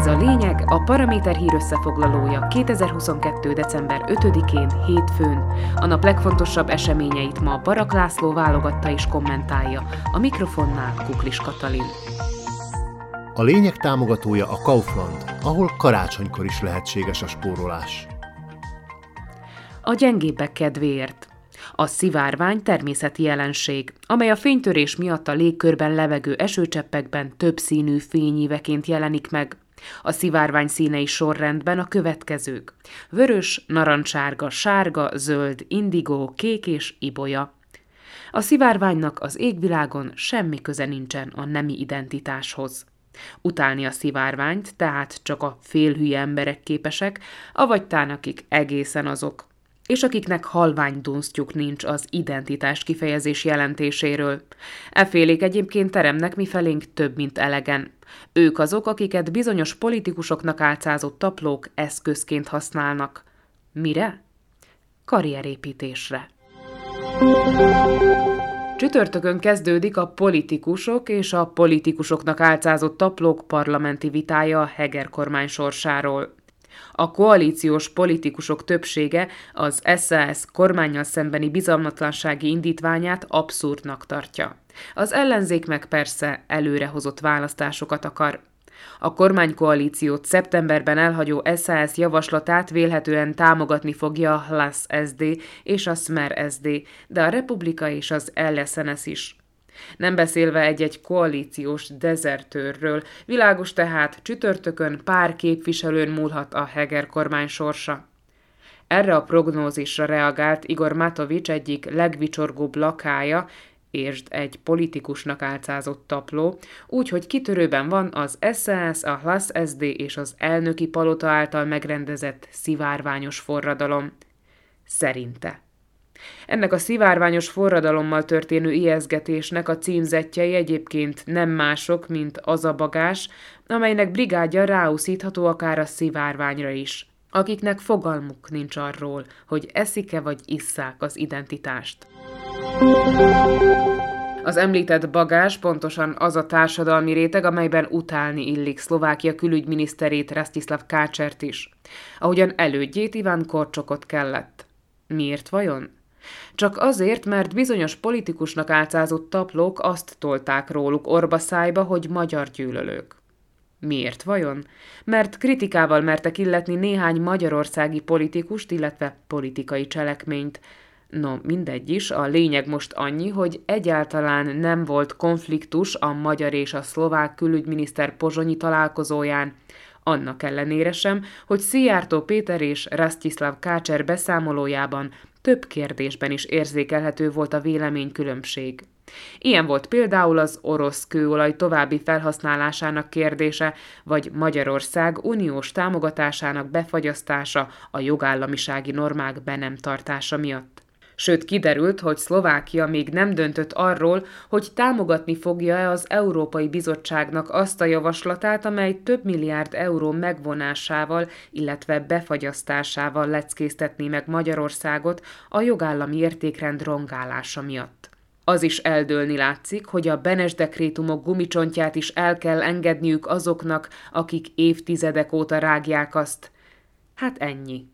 Ez a lényeg, a Paraméter hír összefoglalója 2022. december 5-én, hétfőn. A nap legfontosabb eseményeit ma Barak László válogatta és kommentálja. A mikrofonnál Kuklis Katalin. A lényeg támogatója a Kaufland, ahol karácsonykor is lehetséges a spórolás. A gyengébbek kedvéért. A szivárvány természeti jelenség, amely a fénytörés miatt a légkörben levegő esőcseppekben több színű fényíveként jelenik meg. A szivárvány színei sorrendben a következők. Vörös, narancsárga, sárga, zöld, indigó, kék és ibolya. A szivárványnak az égvilágon semmi köze nincsen a nemi identitáshoz. Utálni a szivárványt, tehát csak a félhülye emberek képesek, avagy tán akik egészen azok, és akiknek halvány dunsztjuk nincs az identitás kifejezés jelentéséről. Efélék egyébként teremnek mifelénk több, mint elegen. Ők azok, akiket bizonyos politikusoknak álcázott taplók eszközként használnak. Mire? Karrierépítésre. Csütörtökön kezdődik a politikusok és a politikusoknak álcázott taplók parlamenti vitája a Heger kormány sorsáról. A koalíciós politikusok többsége az SAS kormányjal szembeni bizalmatlansági indítványát abszurdnak tartja. Az ellenzék meg persze előrehozott választásokat akar. A kormánykoalíciót szeptemberben elhagyó SAS javaslatát vélhetően támogatni fogja a HLAS SD és a Smer SD, de a Republika és az LSNS is. Nem beszélve egy-egy koalíciós dezertőrről, világos tehát csütörtökön pár képviselőn múlhat a Heger kormány sorsa. Erre a prognózisra reagált Igor Matovics egyik legvicsorgóbb lakája, értsd egy politikusnak álcázott tapló, úgyhogy kitörőben van az SAS, a HLAS SD és az elnöki palota által megrendezett szivárványos forradalom. Szerinte. Ennek a szivárványos forradalommal történő ijeszgetésnek a címzetjei egyébként nem mások, mint az a bagás, amelynek brigádja ráuszítható akár a szivárványra is, akiknek fogalmuk nincs arról, hogy eszik-e vagy isszák az identitást. Az említett bagás pontosan az a társadalmi réteg, amelyben utálni illik Szlovákia külügyminiszterét Rastislav Kácsert is, ahogyan elődjét Iván Korcsokot kellett. Miért vajon? Csak azért, mert bizonyos politikusnak álcázott taplók azt tolták róluk orba szájba, hogy magyar gyűlölők. Miért vajon? Mert kritikával mertek illetni néhány magyarországi politikust, illetve politikai cselekményt. No, mindegy is, a lényeg most annyi, hogy egyáltalán nem volt konfliktus a magyar és a szlovák külügyminiszter pozsonyi találkozóján, annak ellenére sem, hogy Szijjártó Péter és Rastislav Kácser beszámolójában több kérdésben is érzékelhető volt a véleménykülönbség. Ilyen volt például az orosz kőolaj további felhasználásának kérdése, vagy Magyarország uniós támogatásának befagyasztása a jogállamisági normák be nem tartása miatt. Sőt, kiderült, hogy Szlovákia még nem döntött arról, hogy támogatni fogja-e az Európai Bizottságnak azt a javaslatát, amely több milliárd euró megvonásával, illetve befagyasztásával leckésztetné meg Magyarországot a jogállami értékrend rongálása miatt. Az is eldőlni látszik, hogy a Benes dekrétumok gumicsontját is el kell engedniük azoknak, akik évtizedek óta rágják azt. Hát ennyi.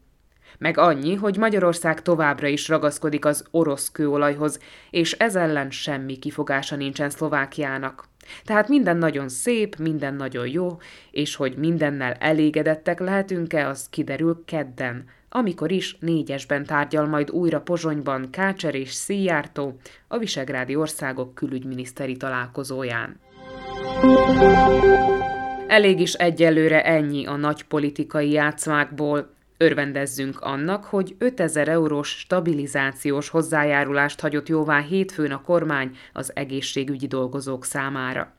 Meg annyi, hogy Magyarország továbbra is ragaszkodik az orosz kőolajhoz, és ez ellen semmi kifogása nincsen Szlovákiának. Tehát minden nagyon szép, minden nagyon jó, és hogy mindennel elégedettek lehetünk-e, az kiderül kedden, amikor is négyesben tárgyal majd újra Pozsonyban Kácser és Szijjártó a Visegrádi Országok külügyminiszteri találkozóján. Elég is egyelőre ennyi a nagy politikai játszmákból, Örvendezzünk annak, hogy 5000 eurós stabilizációs hozzájárulást hagyott jóvá hétfőn a kormány az egészségügyi dolgozók számára.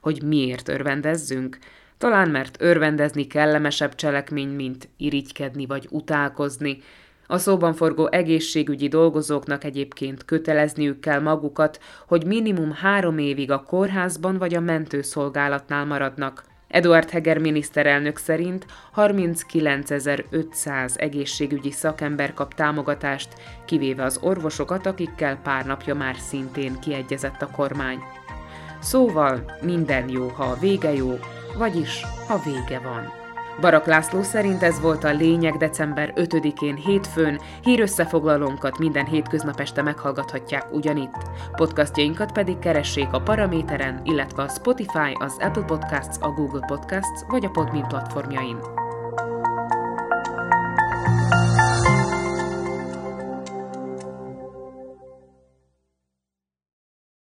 Hogy miért örvendezzünk? Talán mert örvendezni kellemesebb cselekmény, mint irigykedni vagy utálkozni. A szóban forgó egészségügyi dolgozóknak egyébként kötelezniük kell magukat, hogy minimum három évig a kórházban vagy a mentőszolgálatnál maradnak, Eduard Heger miniszterelnök szerint 39.500 egészségügyi szakember kap támogatást, kivéve az orvosokat, akikkel pár napja már szintén kiegyezett a kormány. Szóval minden jó, ha a vége jó, vagyis ha vége van. Barak László szerint ez volt a lényeg december 5-én hétfőn, hírösszefoglalónkat minden hétköznap este meghallgathatják ugyanitt. Podcastjainkat pedig keressék a Paraméteren, illetve a Spotify, az Apple Podcasts, a Google Podcasts vagy a Podmin platformjain.